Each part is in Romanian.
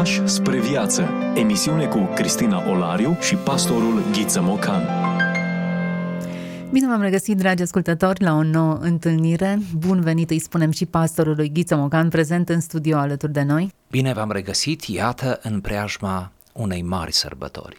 Pași spre viață. Emisiune cu Cristina Olariu și pastorul Ghiță Mocan. Bine v-am regăsit, dragi ascultători, la o nouă întâlnire. Bun venit, îi spunem și pastorului Ghiță Mocan, prezent în studio alături de noi. Bine v-am regăsit, iată, în preajma unei mari sărbători.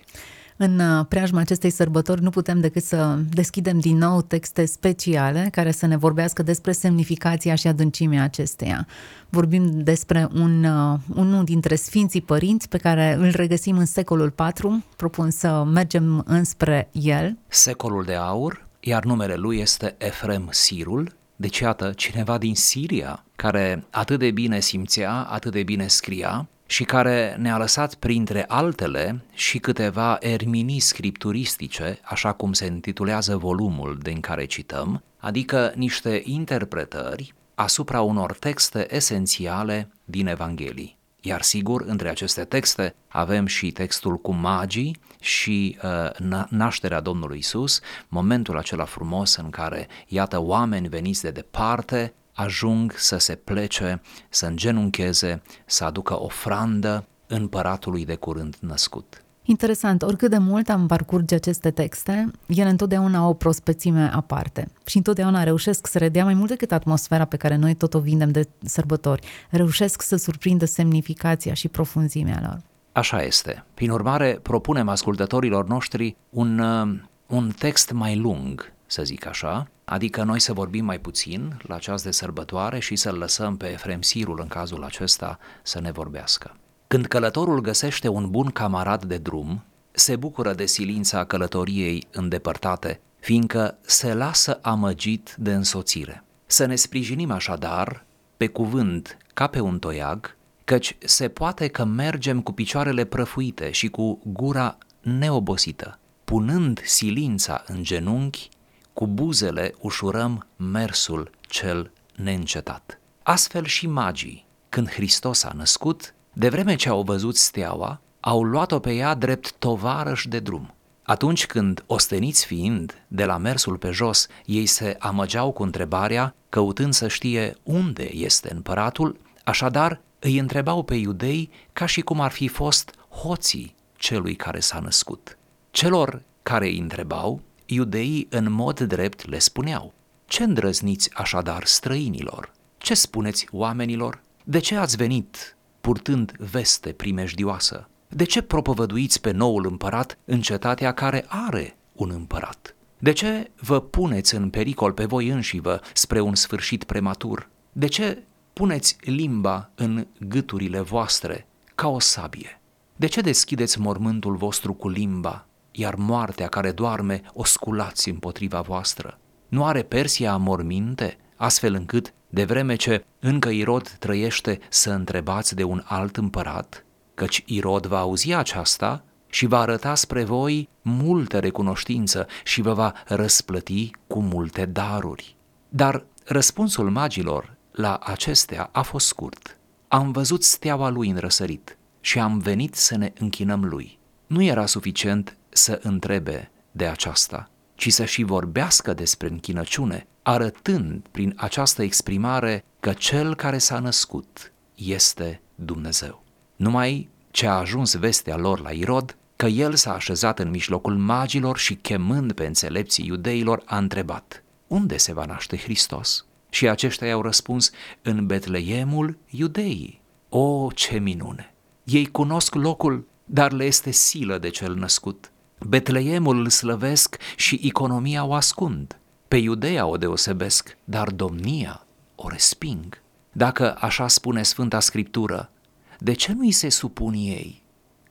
În uh, preajma acestei sărbători nu putem decât să deschidem din nou texte speciale care să ne vorbească despre semnificația și adâncimea acesteia. Vorbim despre un, uh, unul dintre Sfinții Părinți pe care îl regăsim în secolul IV. Propun să mergem înspre el. Secolul de aur, iar numele lui este Efrem Sirul, deci iată, cineva din Siria, care atât de bine simțea, atât de bine scria, și care ne-a lăsat printre altele și câteva erminii scripturistice, așa cum se intitulează volumul din care cităm, adică niște interpretări asupra unor texte esențiale din Evanghelii. Iar sigur, între aceste texte avem și textul cu magii și uh, nașterea Domnului Isus, momentul acela frumos în care, iată, oameni veniți de departe ajung să se plece, să îngenuncheze, să aducă ofrandă împăratului de curând născut. Interesant, oricât de mult am parcurge aceste texte, ele întotdeauna au o prospețime aparte și întotdeauna reușesc să redea mai mult decât atmosfera pe care noi tot o vindem de sărbători. Reușesc să surprindă semnificația și profunzimea lor. Așa este. Prin urmare, propunem ascultătorilor noștri un, uh, un text mai lung, să zic așa, adică noi să vorbim mai puțin la ceas de sărbătoare și să-l lăsăm pe Efrem Sirul în cazul acesta să ne vorbească. Când călătorul găsește un bun camarad de drum, se bucură de silința călătoriei îndepărtate, fiindcă se lasă amăgit de însoțire. Să ne sprijinim așadar, pe cuvânt ca pe un toiag, căci se poate că mergem cu picioarele prăfuite și cu gura neobosită, punând silința în genunchi cu buzele ușurăm mersul cel neîncetat. Astfel și magii, când Hristos a născut, de vreme ce au văzut steaua, au luat-o pe ea drept tovarăș de drum. Atunci când, osteniți fiind de la mersul pe jos, ei se amăgeau cu întrebarea, căutând să știe unde este împăratul, așadar îi întrebau pe iudei ca și cum ar fi fost hoții celui care s-a născut. Celor care îi întrebau, iudeii în mod drept le spuneau, ce îndrăzniți așadar străinilor? Ce spuneți oamenilor? De ce ați venit purtând veste primejdioasă? De ce propovăduiți pe noul împărat în cetatea care are un împărat? De ce vă puneți în pericol pe voi înșivă spre un sfârșit prematur? De ce puneți limba în gâturile voastre ca o sabie? De ce deschideți mormântul vostru cu limba iar moartea care doarme o sculați împotriva voastră. Nu are Persia morminte, astfel încât, de vreme ce încă Irod trăiește să întrebați de un alt împărat, căci Irod va auzi aceasta și va arăta spre voi multă recunoștință și vă va răsplăti cu multe daruri. Dar răspunsul magilor la acestea a fost scurt. Am văzut steaua lui în răsărit și am venit să ne închinăm lui. Nu era suficient să întrebe de aceasta, ci să și vorbească despre închinăciune, arătând prin această exprimare că cel care s-a născut este Dumnezeu. Numai ce a ajuns vestea lor la Irod, că el s-a așezat în mijlocul magilor și chemând pe înțelepții iudeilor a întrebat, unde se va naște Hristos? Și aceștia i-au răspuns, în Betleemul iudeii. O, ce minune! Ei cunosc locul, dar le este silă de cel născut. Betleemul îl slăvesc și economia o ascund. Pe Iudeea o deosebesc, dar domnia o resping. Dacă așa spune Sfânta Scriptură, de ce nu îi se supun ei?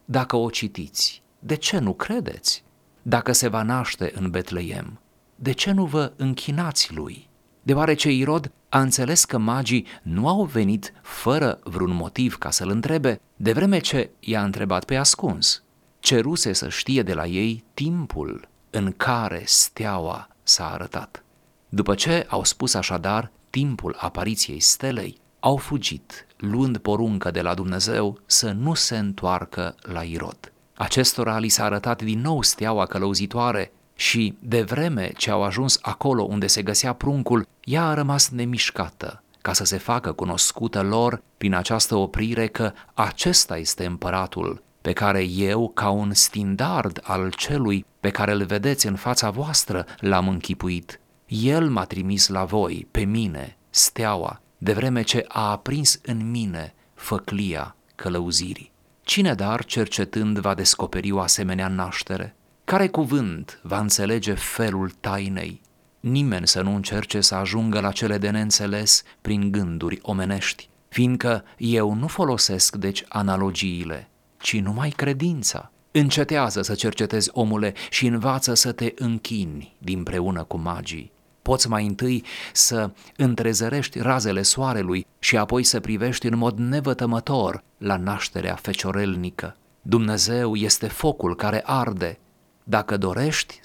Dacă o citiți, de ce nu credeți? Dacă se va naște în Betleem, de ce nu vă închinați lui? Deoarece Irod a înțeles că magii nu au venit fără vreun motiv ca să-l întrebe, de vreme ce i-a întrebat pe ascuns ceruse să știe de la ei timpul în care steaua s-a arătat. După ce au spus așadar timpul apariției stelei, au fugit, luând poruncă de la Dumnezeu să nu se întoarcă la Irod. Acestora li s-a arătat din nou steaua călăuzitoare și, de vreme ce au ajuns acolo unde se găsea pruncul, ea a rămas nemișcată, ca să se facă cunoscută lor prin această oprire că acesta este împăratul pe care eu, ca un standard al celui pe care îl vedeți în fața voastră, l-am închipuit. El m-a trimis la voi, pe mine, steaua, de vreme ce a aprins în mine făclia călăuzirii. Cine dar, cercetând, va descoperi o asemenea naștere? Care cuvânt va înțelege felul tainei? Nimeni să nu încerce să ajungă la cele de neînțeles prin gânduri omenești, fiindcă eu nu folosesc deci analogiile, ci numai credința. Încetează să cercetezi omule și învață să te închini dinpreună cu magii. Poți mai întâi să întrezărești razele soarelui și apoi să privești în mod nevătămător la nașterea feciorelnică. Dumnezeu este focul care arde. Dacă dorești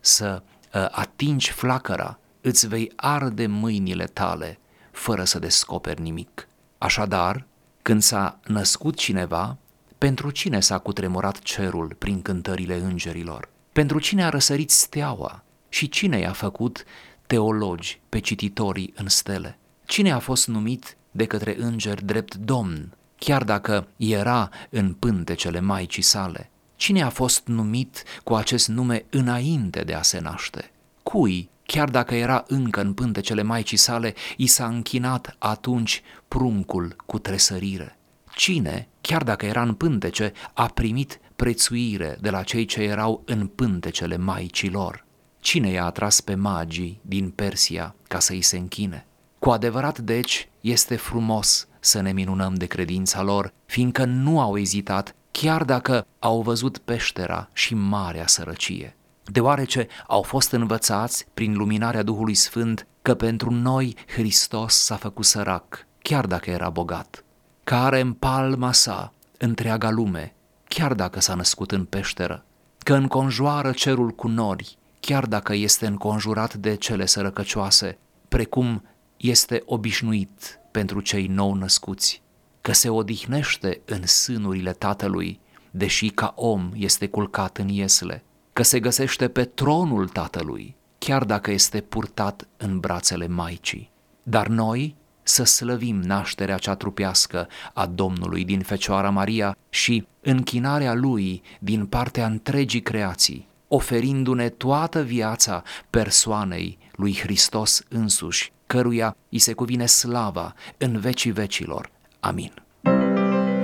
să ă, atingi flacăra, îți vei arde mâinile tale fără să descoperi nimic. Așadar, când s-a născut cineva, pentru cine s-a cutremurat cerul prin cântările îngerilor? Pentru cine a răsărit steaua? Și cine i-a făcut teologi pe cititorii în stele? Cine a fost numit de către îngeri drept domn, chiar dacă era în pântecele Maicii sale? Cine a fost numit cu acest nume înainte de a se naște? Cui, chiar dacă era încă în pântecele Maicii sale, i s-a închinat atunci pruncul cu tresărire? Cine, chiar dacă era în pântece, a primit prețuire de la cei ce erau în pântecele maicilor? Cine i-a atras pe magii din Persia ca să îi se închine? Cu adevărat, deci, este frumos să ne minunăm de credința lor, fiindcă nu au ezitat, chiar dacă au văzut peștera și marea sărăcie. Deoarece au fost învățați prin luminarea Duhului Sfânt că pentru noi Hristos s-a făcut sărac, chiar dacă era bogat care în palma sa întreaga lume, chiar dacă s-a născut în peșteră, că înconjoară cerul cu nori, chiar dacă este înconjurat de cele sărăcăcioase, precum este obișnuit pentru cei nou născuți, că se odihnește în sânurile tatălui, deși ca om este culcat în iesle, că se găsește pe tronul tatălui, chiar dacă este purtat în brațele maicii. Dar noi, să slăvim nașterea cea trupească a Domnului din Fecioara Maria și închinarea Lui din partea întregii creații, oferindu-ne toată viața persoanei lui Hristos însuși, căruia îi se cuvine slava în vecii vecilor. Amin.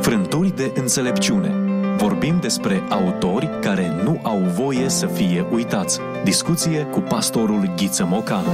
Frânturi de înțelepciune Vorbim despre autori care nu au voie să fie uitați. Discuție cu pastorul Ghiță Mocanu.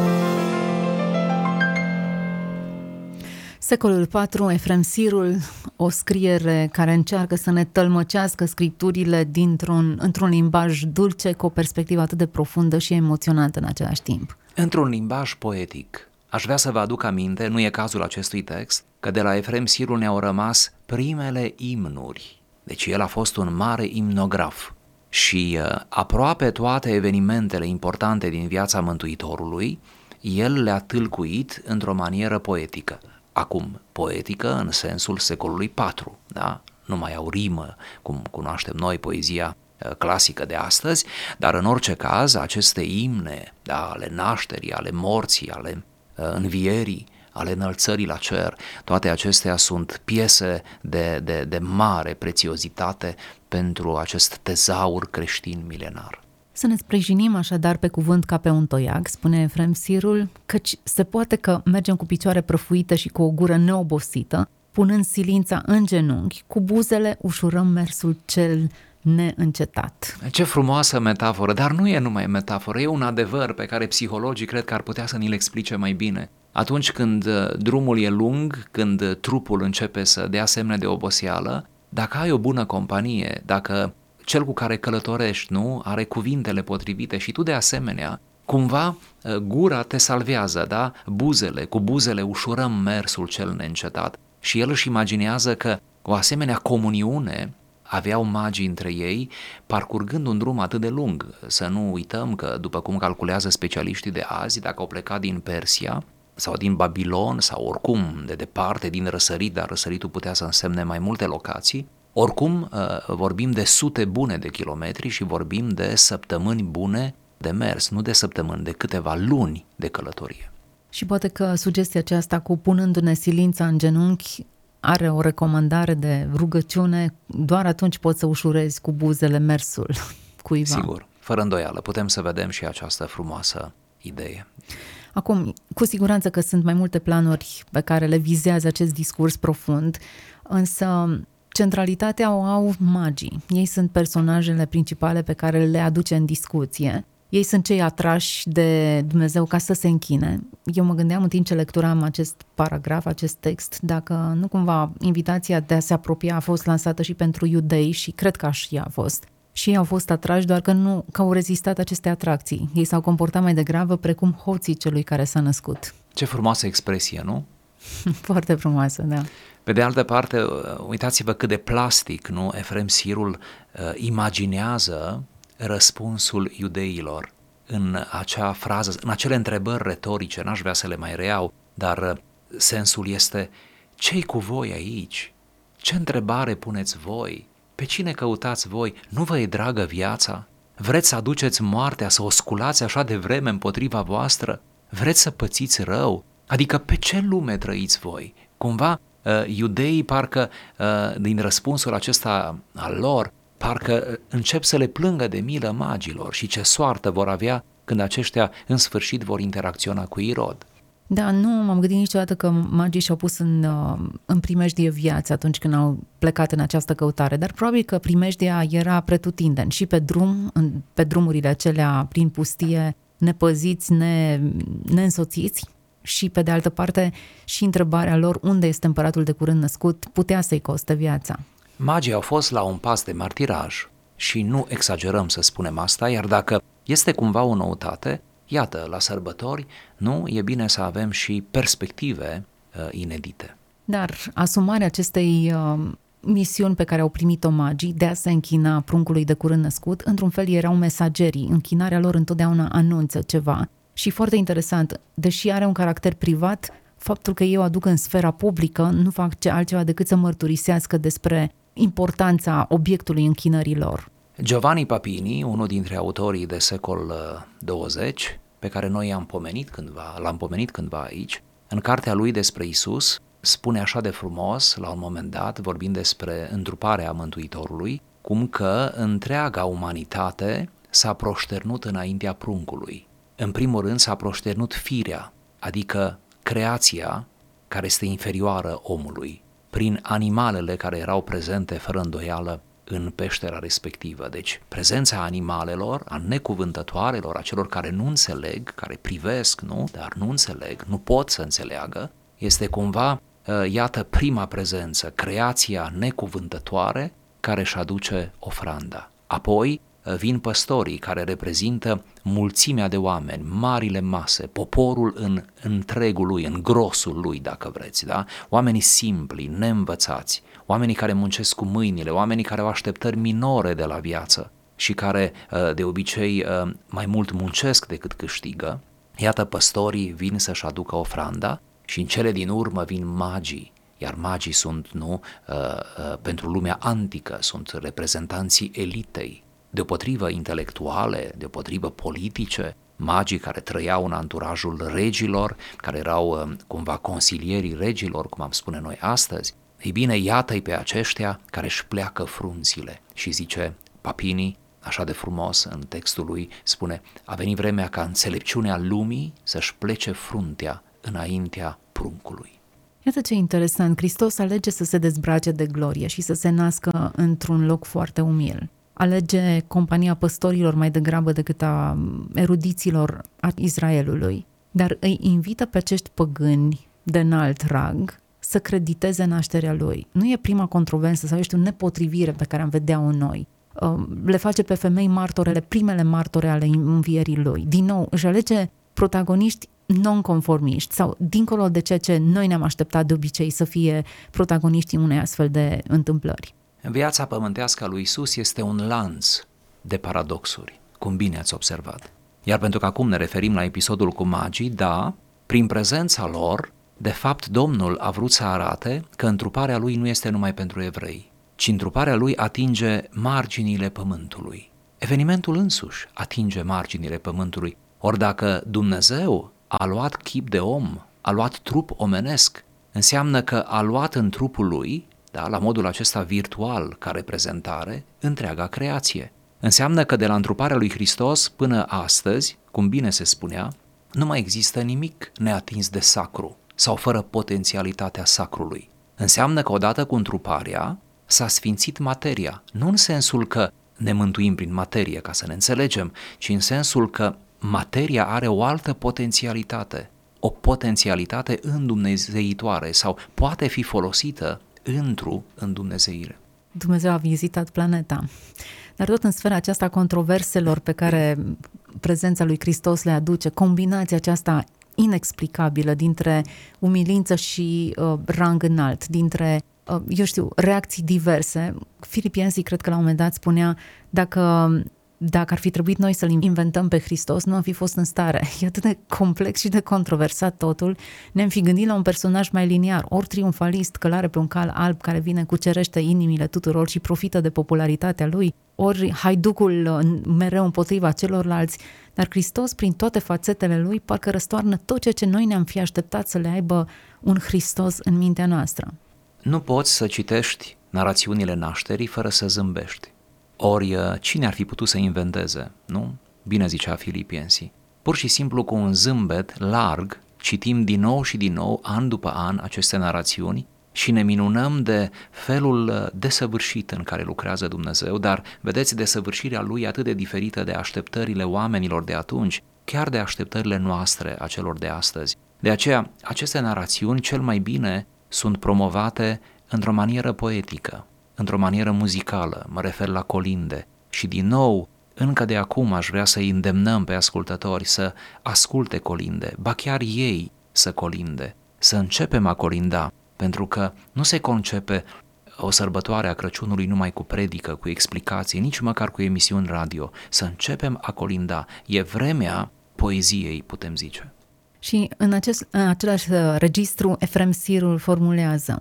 Secolul IV, Efrem Sirul, o scriere care încearcă să ne tălmăcească scripturile dintr-un, într-un limbaj dulce cu o perspectivă atât de profundă și emoționantă în același timp. Într-un limbaj poetic. Aș vrea să vă aduc aminte, nu e cazul acestui text, că de la Efrem Sirul ne-au rămas primele imnuri. Deci el a fost un mare imnograf și uh, aproape toate evenimentele importante din viața Mântuitorului, el le-a tâlcuit într-o manieră poetică. Acum, poetică în sensul secolului IV, da? nu mai au rimă, cum cunoaștem noi poezia uh, clasică de astăzi, dar în orice caz aceste imne da, ale nașterii, ale morții, ale uh, învierii, ale înălțării la cer, toate acestea sunt piese de, de, de mare prețiozitate pentru acest tezaur creștin milenar. Să ne sprijinim așadar pe cuvânt ca pe un toiag, spune Efrem Sirul, căci se poate că mergem cu picioare prăfuite și cu o gură neobosită, punând silința în genunchi, cu buzele ușurăm mersul cel neîncetat. Ce frumoasă metaforă, dar nu e numai metaforă, e un adevăr pe care psihologii cred că ar putea să ni-l explice mai bine. Atunci când uh, drumul e lung, când uh, trupul începe să dea semne de oboseală, dacă ai o bună companie, dacă cel cu care călătorești, nu? Are cuvintele potrivite și tu de asemenea, cumva ă, gura te salvează, da? Buzele, cu buzele ușurăm mersul cel neîncetat. Și el își imaginează că o asemenea comuniune aveau magii între ei, parcurgând un drum atât de lung. Să nu uităm că, după cum calculează specialiștii de azi, dacă au plecat din Persia, sau din Babilon, sau oricum de departe, din răsărit, dar răsăritul putea să însemne mai multe locații, oricum, uh, vorbim de sute bune de kilometri și vorbim de săptămâni bune de mers, nu de săptămâni, de câteva luni de călătorie. Și poate că sugestia aceasta cu punându-ne silința în genunchi are o recomandare de rugăciune, doar atunci poți să ușurezi cu buzele mersul cuiva. Sigur, fără îndoială, putem să vedem și această frumoasă idee. Acum, cu siguranță că sunt mai multe planuri pe care le vizează acest discurs profund, însă centralitatea o au magii. Ei sunt personajele principale pe care le aduce în discuție. Ei sunt cei atrași de Dumnezeu ca să se închine. Eu mă gândeam în timp ce lecturam acest paragraf, acest text, dacă nu cumva invitația de a se apropia a fost lansată și pentru iudei și cred că și a fost și ei au fost atrași doar că nu că au rezistat aceste atracții. Ei s-au comportat mai degrabă precum hoții celui care s-a născut. Ce frumoasă expresie, nu? Foarte frumoasă, da. Pe de altă parte, uitați-vă cât de plastic, nu? Efrem Sirul uh, imaginează răspunsul iudeilor în acea frază, în acele întrebări retorice, n-aș vrea să le mai reiau, dar uh, sensul este ce cu voi aici? Ce întrebare puneți voi? Pe cine căutați voi? Nu vă e dragă viața? Vreți să aduceți moartea, să o sculați așa de vreme împotriva voastră? Vreți să pățiți rău? Adică pe ce lume trăiți voi? Cumva, uh, iudeii parcă, uh, din răspunsul acesta al lor, parcă uh, încep să le plângă de milă magilor și ce soartă vor avea când aceștia în sfârșit vor interacționa cu Irod. Da, nu m-am gândit niciodată că magii și-au pus în, uh, în primejdie viața atunci când au plecat în această căutare, dar probabil că primejdia era pretutindeni și pe drum, în, pe drumurile acelea prin pustie, nepăziți, ne, neînsoțiți și pe de altă parte și întrebarea lor unde este împăratul de curând născut putea să-i coste viața. Magii au fost la un pas de martiraj și nu exagerăm să spunem asta, iar dacă este cumva o noutate, Iată, la sărbători, nu, e bine să avem și perspective uh, inedite. Dar asumarea acestei uh, misiuni pe care au primit-o magii de a se închina pruncului de curând născut, într-un fel erau mesagerii, închinarea lor întotdeauna anunță ceva. Și foarte interesant, deși are un caracter privat, faptul că eu aduc în sfera publică nu fac ce altceva decât să mărturisească despre importanța obiectului închinărilor. Giovanni Papini, unul dintre autorii de secol 20, uh, pe care noi am pomenit cândva, l-am pomenit cândva aici, în cartea lui despre Isus, spune așa de frumos, la un moment dat, vorbind despre întruparea Mântuitorului, cum că întreaga umanitate s-a proșternut înaintea pruncului. În primul rând s-a proșternut firea, adică creația care este inferioară omului, prin animalele care erau prezente fără îndoială în peștera respectivă. Deci prezența animalelor, a necuvântătoarelor, a celor care nu înțeleg, care privesc, nu, dar nu înțeleg, nu pot să înțeleagă, este cumva, uh, iată, prima prezență, creația necuvântătoare care își aduce ofranda. Apoi, vin păstorii care reprezintă mulțimea de oameni, marile mase, poporul în întregul lui, în grosul lui, dacă vreți, da? Oamenii simpli, neînvățați, oamenii care muncesc cu mâinile, oamenii care au așteptări minore de la viață și care uh, de obicei uh, mai mult muncesc decât câștigă. Iată, păstorii vin să-și aducă ofranda și în cele din urmă vin magii, iar magii sunt, nu, uh, pentru lumea antică, sunt reprezentanții elitei, deopotrivă intelectuale, deopotrivă politice, magii care trăiau în anturajul regilor, care erau uh, cumva consilierii regilor, cum am spune noi astăzi. Ei bine, iată-i pe aceștia care își pleacă frunțile și zice Papini, așa de frumos în textul lui, spune, a venit vremea ca înțelepciunea lumii să-și plece fruntea înaintea pruncului. Iată ce interesant, Hristos alege să se dezbrace de glorie și să se nască într-un loc foarte umil alege compania păstorilor mai degrabă decât a erudiților a Israelului, dar îi invită pe acești păgâni de înalt rang să crediteze nașterea lui. Nu e prima controversă sau este o nepotrivire pe care am vedea-o în noi. Um, le face pe femei martorele, primele martore ale învierii lui. Din nou, își alege protagoniști non-conformiști sau dincolo de ceea ce noi ne-am așteptat de obicei să fie protagoniștii unei astfel de întâmplări. Viața pământească a lui Isus este un lanț de paradoxuri, cum bine ați observat. Iar pentru că acum ne referim la episodul cu magii, da, prin prezența lor, de fapt Domnul a vrut să arate că întruparea lui nu este numai pentru evrei, ci întruparea lui atinge marginile pământului. Evenimentul însuși atinge marginile pământului, ori dacă Dumnezeu a luat chip de om, a luat trup omenesc. Înseamnă că a luat în trupul lui, da, la modul acesta virtual ca reprezentare, întreaga creație. Înseamnă că de la întruparea lui Hristos până astăzi, cum bine se spunea, nu mai există nimic neatins de sacru sau fără potențialitatea sacrului. Înseamnă că odată cu întruparea s-a sfințit materia, nu în sensul că ne mântuim prin materie, ca să ne înțelegem, ci în sensul că materia are o altă potențialitate, o potențialitate îndumnezeitoare sau poate fi folosită într-o îndumnezeire. Dumnezeu a vizitat planeta. Dar tot în sfera aceasta controverselor pe care prezența lui Hristos le aduce, combinația aceasta inexplicabilă dintre umilință și uh, rang înalt, dintre, uh, eu știu, reacții diverse. Filip Yancey, cred că la un moment dat spunea, dacă dacă ar fi trebuit noi să-L inventăm pe Hristos, nu am fi fost în stare. E atât de complex și de controversat totul. Ne-am fi gândit la un personaj mai liniar, ori triumfalist, călare pe un cal alb care vine cu cerește inimile tuturor și profită de popularitatea lui, ori haiducul uh, mereu împotriva celorlalți, dar Hristos, prin toate fațetele lui, parcă răstoarnă tot ceea ce noi ne-am fi așteptat să le aibă un Hristos în mintea noastră. Nu poți să citești narațiunile nașterii fără să zâmbești. Ori uh, cine ar fi putut să inventeze, nu? Bine zicea Filipiensi. Pur și simplu cu un zâmbet larg citim din nou și din nou, an după an, aceste narațiuni și ne minunăm de felul uh, desăvârșit în care lucrează Dumnezeu, dar vedeți desăvârșirea lui atât de diferită de așteptările oamenilor de atunci, chiar de așteptările noastre a celor de astăzi. De aceea, aceste narațiuni cel mai bine sunt promovate într-o manieră poetică, într-o manieră muzicală, mă refer la colinde. Și din nou, încă de acum aș vrea să îndemnăm pe ascultători să asculte colinde, ba chiar ei să colinde, să începem a colinda, pentru că nu se concepe o sărbătoare a Crăciunului numai cu predică, cu explicații, nici măcar cu emisiuni radio. Să începem a colinda. E vremea poeziei, putem zice. Și în, acest, în același registru, Efrem Sirul formulează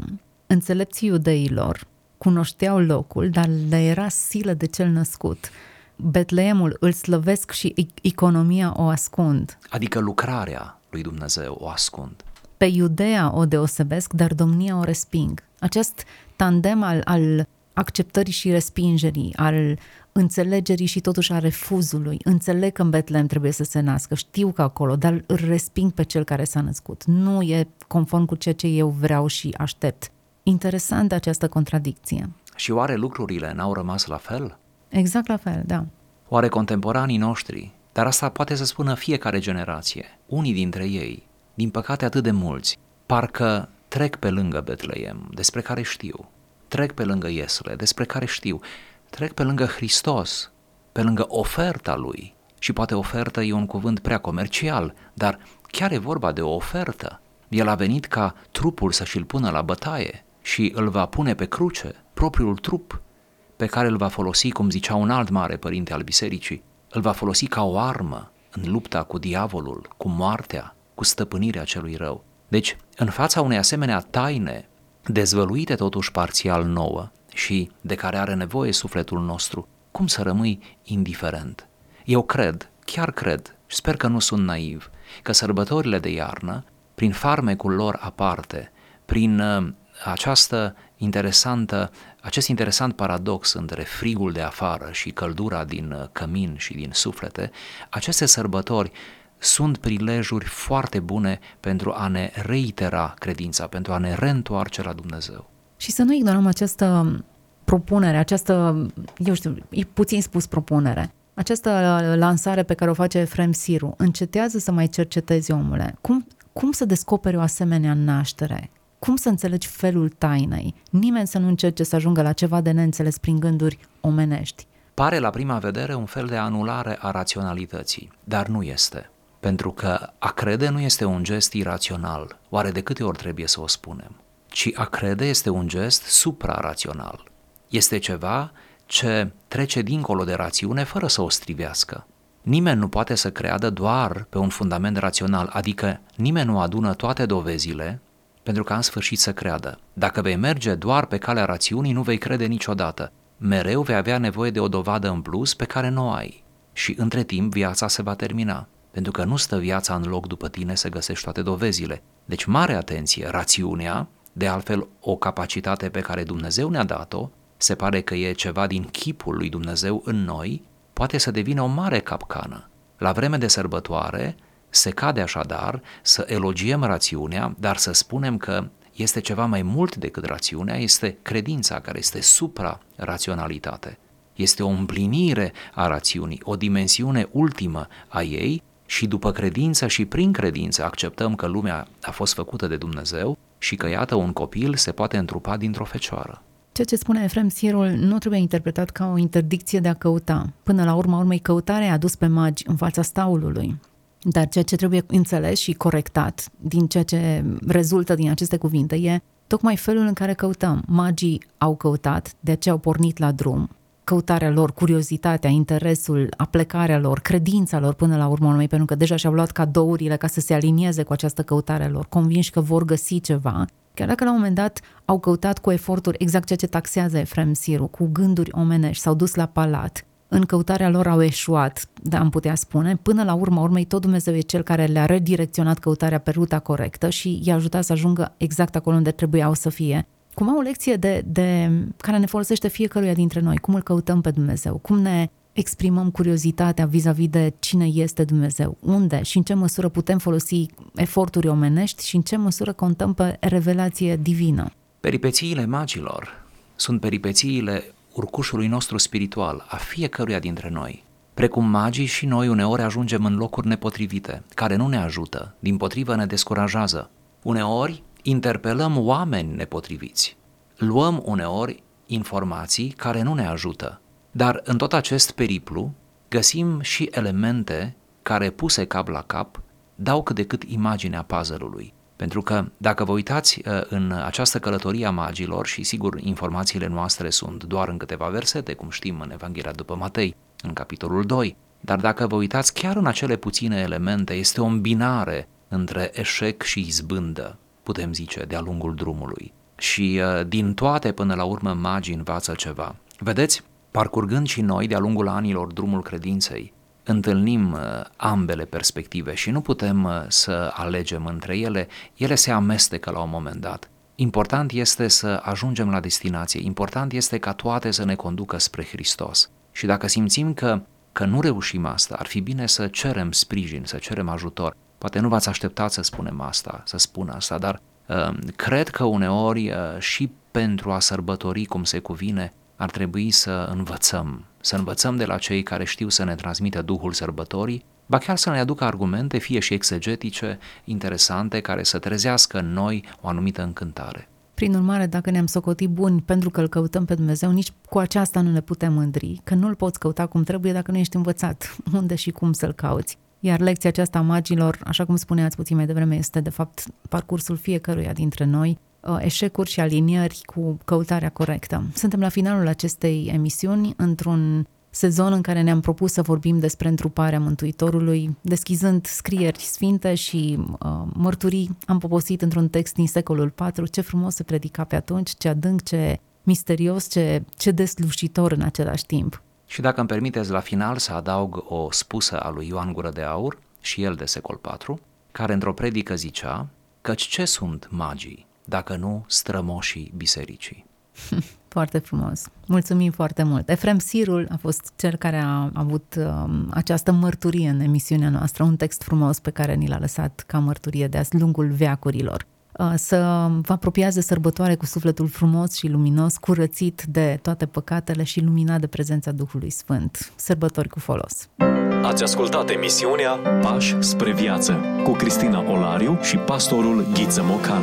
Înțelepții iudeilor cunoșteau locul, dar le era silă de cel născut. Betleemul îl slăvesc și economia o ascund. Adică lucrarea lui Dumnezeu o ascund. Pe Iudea o deosebesc, dar domnia o resping. Acest tandem al, al acceptării și respingerii, al înțelegerii și totuși a refuzului. Înțeleg că în Betlehem trebuie să se nască, știu că acolo, dar îl resping pe cel care s-a născut. Nu e conform cu ceea ce eu vreau și aștept. Interesant această contradicție. Și oare lucrurile n-au rămas la fel? Exact la fel, da. Oare contemporanii noștri, dar asta poate să spună fiecare generație, unii dintre ei, din păcate atât de mulți, parcă trec pe lângă Betleem, despre care știu, trec pe lângă Iesule, despre care știu, trec pe lângă Hristos, pe lângă oferta lui. Și poate ofertă e un cuvânt prea comercial, dar chiar e vorba de o ofertă. El a venit ca trupul să și-l pună la bătaie, și îl va pune pe cruce, propriul trup, pe care îl va folosi, cum zicea un alt mare părinte al bisericii, îl va folosi ca o armă în lupta cu diavolul, cu moartea, cu stăpânirea celui rău. Deci, în fața unei asemenea taine, dezvăluite totuși parțial nouă și de care are nevoie sufletul nostru, cum să rămâi indiferent? Eu cred, chiar cred, și sper că nu sunt naiv, că sărbătorile de iarnă, prin farmecul lor aparte, prin uh, această interesantă, acest interesant paradox între frigul de afară și căldura din uh, cămin și din suflete, aceste sărbători sunt prilejuri foarte bune pentru a ne reitera credința, pentru a ne reîntoarce la Dumnezeu. Și să nu ignorăm această propunere, această, eu știu, e puțin spus propunere, această lansare pe care o face Efrem Siru, încetează să mai cercetezi omule. Cum, cum să descoperi o asemenea naștere? Cum să înțelegi felul tainei? Nimeni să nu încerce să ajungă la ceva de neînțeles prin gânduri omenești. Pare la prima vedere un fel de anulare a raționalității, dar nu este. Pentru că a crede nu este un gest irațional, oare de câte ori trebuie să o spunem, ci a crede este un gest suprarațional. Este ceva ce trece dincolo de rațiune fără să o strivească. Nimeni nu poate să creadă doar pe un fundament rațional, adică nimeni nu adună toate dovezile pentru ca în sfârșit să creadă. Dacă vei merge doar pe calea rațiunii, nu vei crede niciodată. Mereu vei avea nevoie de o dovadă în plus pe care nu o ai. Și între timp viața se va termina. pentru că nu stă viața în loc după tine să găsești toate dovezile. Deci mare atenție, rațiunea, de altfel o capacitate pe care Dumnezeu ne-a dat-o, se pare că e ceva din chipul lui Dumnezeu în noi, poate să devină o mare capcană. La vreme de sărbătoare se cade așadar să elogiem rațiunea, dar să spunem că este ceva mai mult decât rațiunea, este credința care este supra-raționalitate. Este o împlinire a rațiunii, o dimensiune ultimă a ei și după credință și prin credință acceptăm că lumea a fost făcută de Dumnezeu și că iată un copil se poate întrupa dintr-o fecioară. Ceea ce spune Efrem Sirul nu trebuie interpretat ca o interdicție de a căuta. Până la urma urmei, căutarea a dus pe magi în fața staulului. Dar ceea ce trebuie înțeles și corectat din ceea ce rezultă din aceste cuvinte e tocmai felul în care căutăm. Magii au căutat, de aceea au pornit la drum. Căutarea lor, curiozitatea, interesul, aplecarea lor, credința lor până la urmă urmei, pentru că deja și-au luat cadourile ca să se alinieze cu această căutare lor, convinși că vor găsi ceva. Chiar dacă la un moment dat au căutat cu eforturi exact ceea ce taxează Efrem Siru, cu gânduri omenești, s-au dus la palat, în căutarea lor au eșuat, da, am putea spune. Până la urmă urmei, tot Dumnezeu e cel care le-a redirecționat căutarea pe ruta corectă și i-a ajutat să ajungă exact acolo unde trebuiau să fie. Cum au o lecție de, de, care ne folosește fiecăruia dintre noi, cum îl căutăm pe Dumnezeu, cum ne exprimăm curiozitatea vis-a-vis de cine este Dumnezeu, unde și în ce măsură putem folosi eforturi omenești și în ce măsură contăm pe revelație divină. Peripețiile magilor sunt peripețiile urcușului nostru spiritual, a fiecăruia dintre noi. Precum magii și noi uneori ajungem în locuri nepotrivite, care nu ne ajută, din potrivă ne descurajează. Uneori interpelăm oameni nepotriviți. Luăm uneori informații care nu ne ajută. Dar în tot acest periplu găsim și elemente care, puse cap la cap, dau cât de cât imaginea puzzle-ului. Pentru că dacă vă uitați uh, în această călătorie a magilor și sigur informațiile noastre sunt doar în câteva versete, cum știm în Evanghelia după Matei, în capitolul 2, dar dacă vă uitați chiar în acele puține elemente, este o îmbinare între eșec și izbândă, putem zice, de-a lungul drumului. Și uh, din toate până la urmă magii învață ceva. Vedeți, parcurgând și noi de-a lungul anilor drumul credinței, întâlnim uh, ambele perspective și nu putem uh, să alegem între ele, ele se amestecă la un moment dat. Important este să ajungem la destinație, important este ca toate să ne conducă spre Hristos. Și dacă simțim că, că nu reușim asta, ar fi bine să cerem sprijin, să cerem ajutor. Poate nu v-ați așteptat să spunem asta, să spun asta, dar uh, cred că uneori uh, și pentru a sărbători cum se cuvine, ar trebui să învățăm, să învățăm de la cei care știu să ne transmită Duhul sărbătorii, ba chiar să ne aducă argumente, fie și exegetice, interesante, care să trezească în noi o anumită încântare. Prin urmare, dacă ne-am socotit buni pentru că îl căutăm pe Dumnezeu, nici cu aceasta nu ne putem mândri, că nu îl poți căuta cum trebuie dacă nu ești învățat unde și cum să-l cauți. Iar lecția aceasta a magilor, așa cum spuneați puțin mai devreme, este de fapt parcursul fiecăruia dintre noi, Uh, eșecuri și alinieri cu căutarea corectă. Suntem la finalul acestei emisiuni, într-un sezon în care ne-am propus să vorbim despre întruparea Mântuitorului, deschizând scrieri sfinte și uh, mărturii. Am poposit într-un text din secolul IV, ce frumos se predica pe atunci, ce adânc, ce misterios, ce, ce deslușitor în același timp. Și dacă îmi permiteți la final să adaug o spusă a lui Ioan Gură de Aur, și el de secol IV, care într-o predică zicea, căci ce sunt magii? Dacă nu strămoșii bisericii. Foarte frumos. Mulțumim foarte mult. Efrem Sirul a fost cel care a avut um, această mărturie în emisiunea noastră, un text frumos pe care ni l-a lăsat ca mărturie de-a lungul veacurilor. Uh, să vă apropiați de sărbătoare cu sufletul frumos și luminos, curățit de toate păcatele și luminat de prezența Duhului Sfânt. Sărbători cu folos! Ați ascultat emisiunea Pași spre viață cu Cristina Olariu și pastorul Ghiță Mocan.